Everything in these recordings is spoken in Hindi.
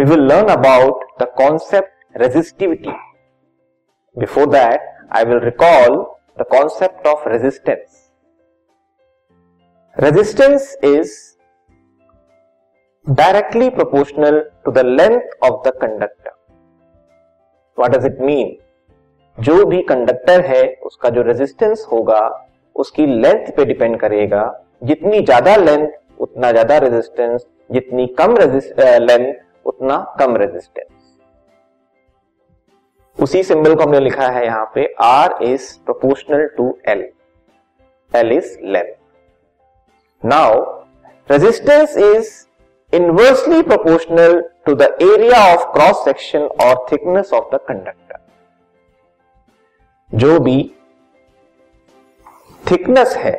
we will learn about the concept resistivity. Before that, I will recall the concept of resistance. Resistance is directly proportional to the length of the conductor. What does it mean? जो भी कंडक्टर है उसका जो रेजिस्टेंस होगा उसकी लेंथ पे डिपेंड करेगा जितनी ज़्यादा लेंथ उतना ज़्यादा रेजिस्टेंस जितनी कम लेंथ उतना कम रेजिस्टेंस उसी सिंबल को हमने लिखा है यहाँ पे R is proportional to L L is length now resistance is inversely proportional to the area of cross section और थिकनेस ऑफ़ द कंडक्टर जो भी थिकनेस है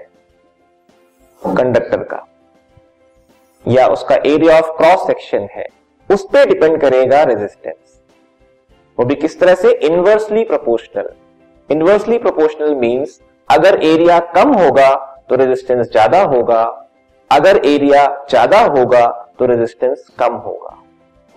कंडक्टर का, या उसका एरिया ऑफ़ क्रॉस सेक्शन है उस पर डिपेंड करेगा रेजिस्टेंस वो भी किस तरह से? Inversely proportional inversely proportional means अगर एरिया कम होगा तो रेजिस्टेंस ज़्यादा होगा, अगर एरिया ज़्यादा होगा तो रेजिस्टेंस कम होगा.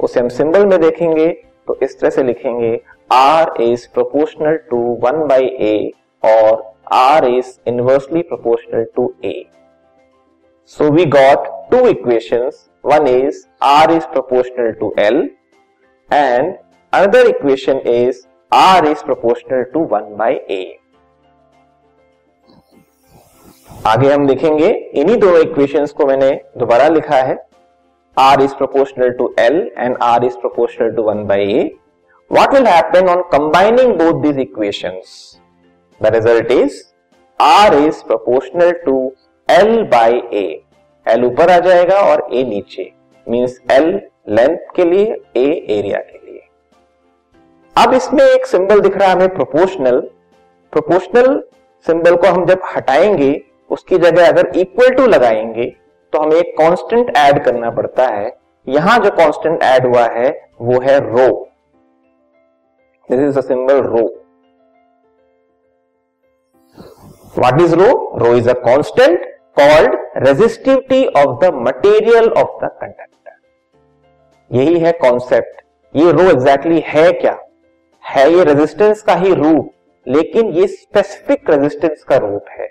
उसे हम सिंबल में देखेंगे तो इस तरह से लिखेंगे, R is proportional to one by A और R is inversely proportional to A so we got two equations. One is R is proportional to L and another equation is R is proportional to 1 by A. आगे हम देखेंगे इन्हीं दोनों इक्वेशंस को मैंने दोबारा लिखा है R is proportional to L and R is proportional to 1 by A. What will happen on combining both these equations? The result is R is proportional to L by A. L ऊपर आ जाएगा और ए नीचे मीन्स एल लेंथ के लिए ए एरिया के लिए। अब इसमें एक सिंबल दिख रहा है हमें प्रोपोर्शनल प्रोपोर्शनल सिंबल को हम जब हटाएँगे, उसकी जगह अगर इक्वल टू लगाएँगे तो हमें एक कांस्टेंट ऐड करना पड़ता है। यहाँ जो कांस्टेंट ऐड हुआ है, वो है rho this is symbol rho what is rho rho is a constant called resistivity of the material of the conductor यही है कॉन्सेप्ट ये रो एग्जैक्टली exactly है क्या? है ये रेजिस्टेंस का ही रूप लेकिन ये स्पेसिफिक रेजिस्टेंस का रूप है।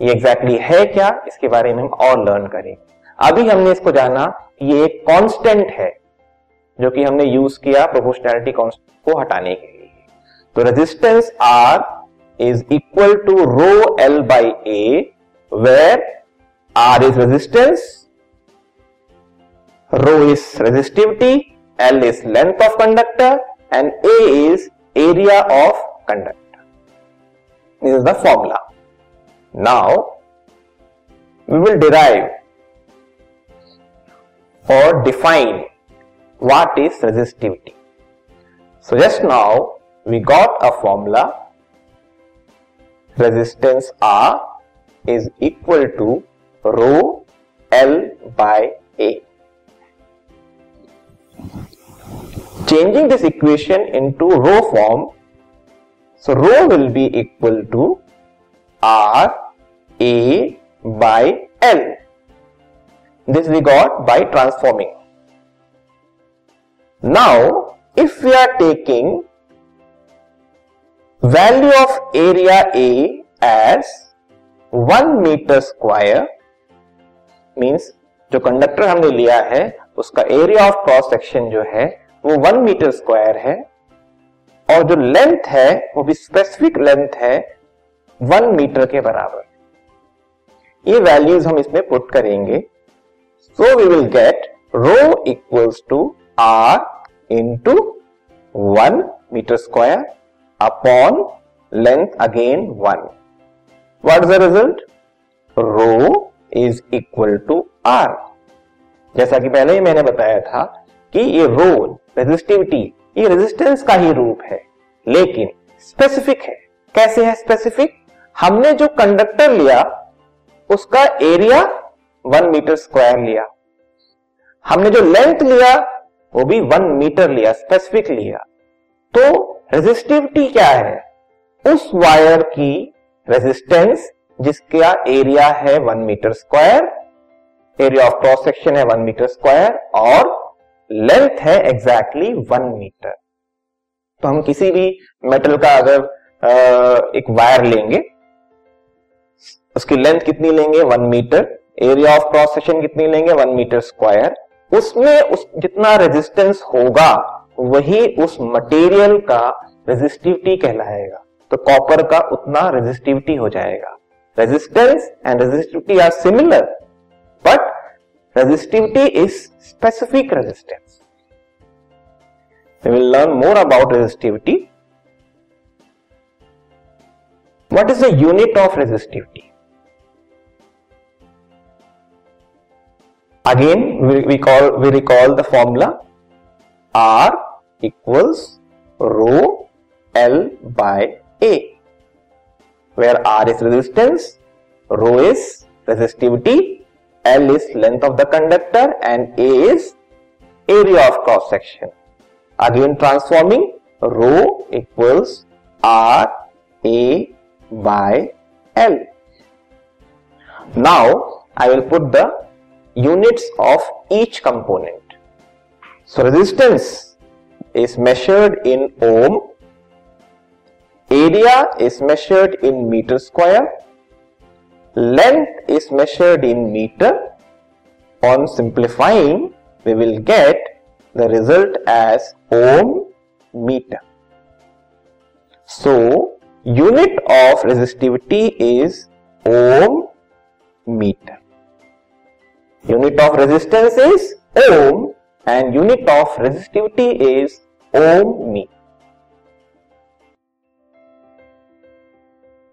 ये एग्जैक्टली exactly है क्या? इसके बारे में हम और लर्न करेंगे। अभी हमने इसको जाना, ये एक कांस्टेंट है, जो कि हमने यूज़ किया प्रोपोर्शनैलिटी को हटाने के लिए। तो resistance R is equal to rho L by A where R is resistance, rho is resistivity, L is length of conductor and A is area of conductor. This is the formula. Now, we will derive or define what is resistivity. So, just now we got a formula resistance R is equal to rho L by A. Changing this equation into rho form, so rho will be equal to R A by L. This we got by transforming. Now, if we are taking value of area A as 1 metre square means जो कंडक्टर हमने लिया है, उसका एरिया ऑफ़ क्रॉस सेक्शन जो है, वो वन मीटर स्क्वायर है। और जो लेंथ है, वो भी स्पेसिफिक लेंथ है वन मीटर के बराबर। ये वैल्यूज़ हम इसमें पुट करेंगे। So we will get rho equals to R into one metre square upon length again one what is the result rho is equal to R जैसा कि पहले ही मैंने बताया था कि ये रो रेजिस्टिविटी ये रेजिस्टेंस का ही रूप है, लेकिन स्पेसिफिक है। कैसे है स्पेसिफिक हमने जो कंडक्टर लिया, उसका एरिया वन मीटर स्क्वायर लिया। हमने जो लेंथ लिया, वो भी वन मीटर लिया स्पेसिफिक लिया। तो रेजिस्टिविटी क्या है? उस वायर की रेजिस्टेंस जिसका एरिया है one metre square area of cross section है वन मीटर स्क्वायर और लेंथ है एग्जैक्टली वन मीटर तो हम किसी भी मेटल का अगर एक वायर लेंगे, उसकी लेंथ कितनी लेंगे? One metre area of cross section कितनी लेंगे? वन मीटर स्क्वायर उसमें उस, जितना रेजिस्टेंस होगा, वही उस मटेरियल का रेजिस्टिविटी कहलाएगा। तो कॉपर का उतना रेजिस्टिविटी हो जाएगा। Resistance and resistivity are similar but resistivity is specific resistance will learn more about resistivity what is the unit of resistivity again we call we recall the formula R equals rho L by A, where R is resistance, rho is resistivity, L is length of the conductor, and A is area of cross section. Again transforming rho equals R A by L. Now I will put the units of each component. So resistance is measured in ohm Area is measured in meter square. Length is measured in meter. On simplifying, we will get the result as ohm meter. So, unit of resistivity is ohm meter. Unit of resistance is ohm and unit of resistivity is ohm meter.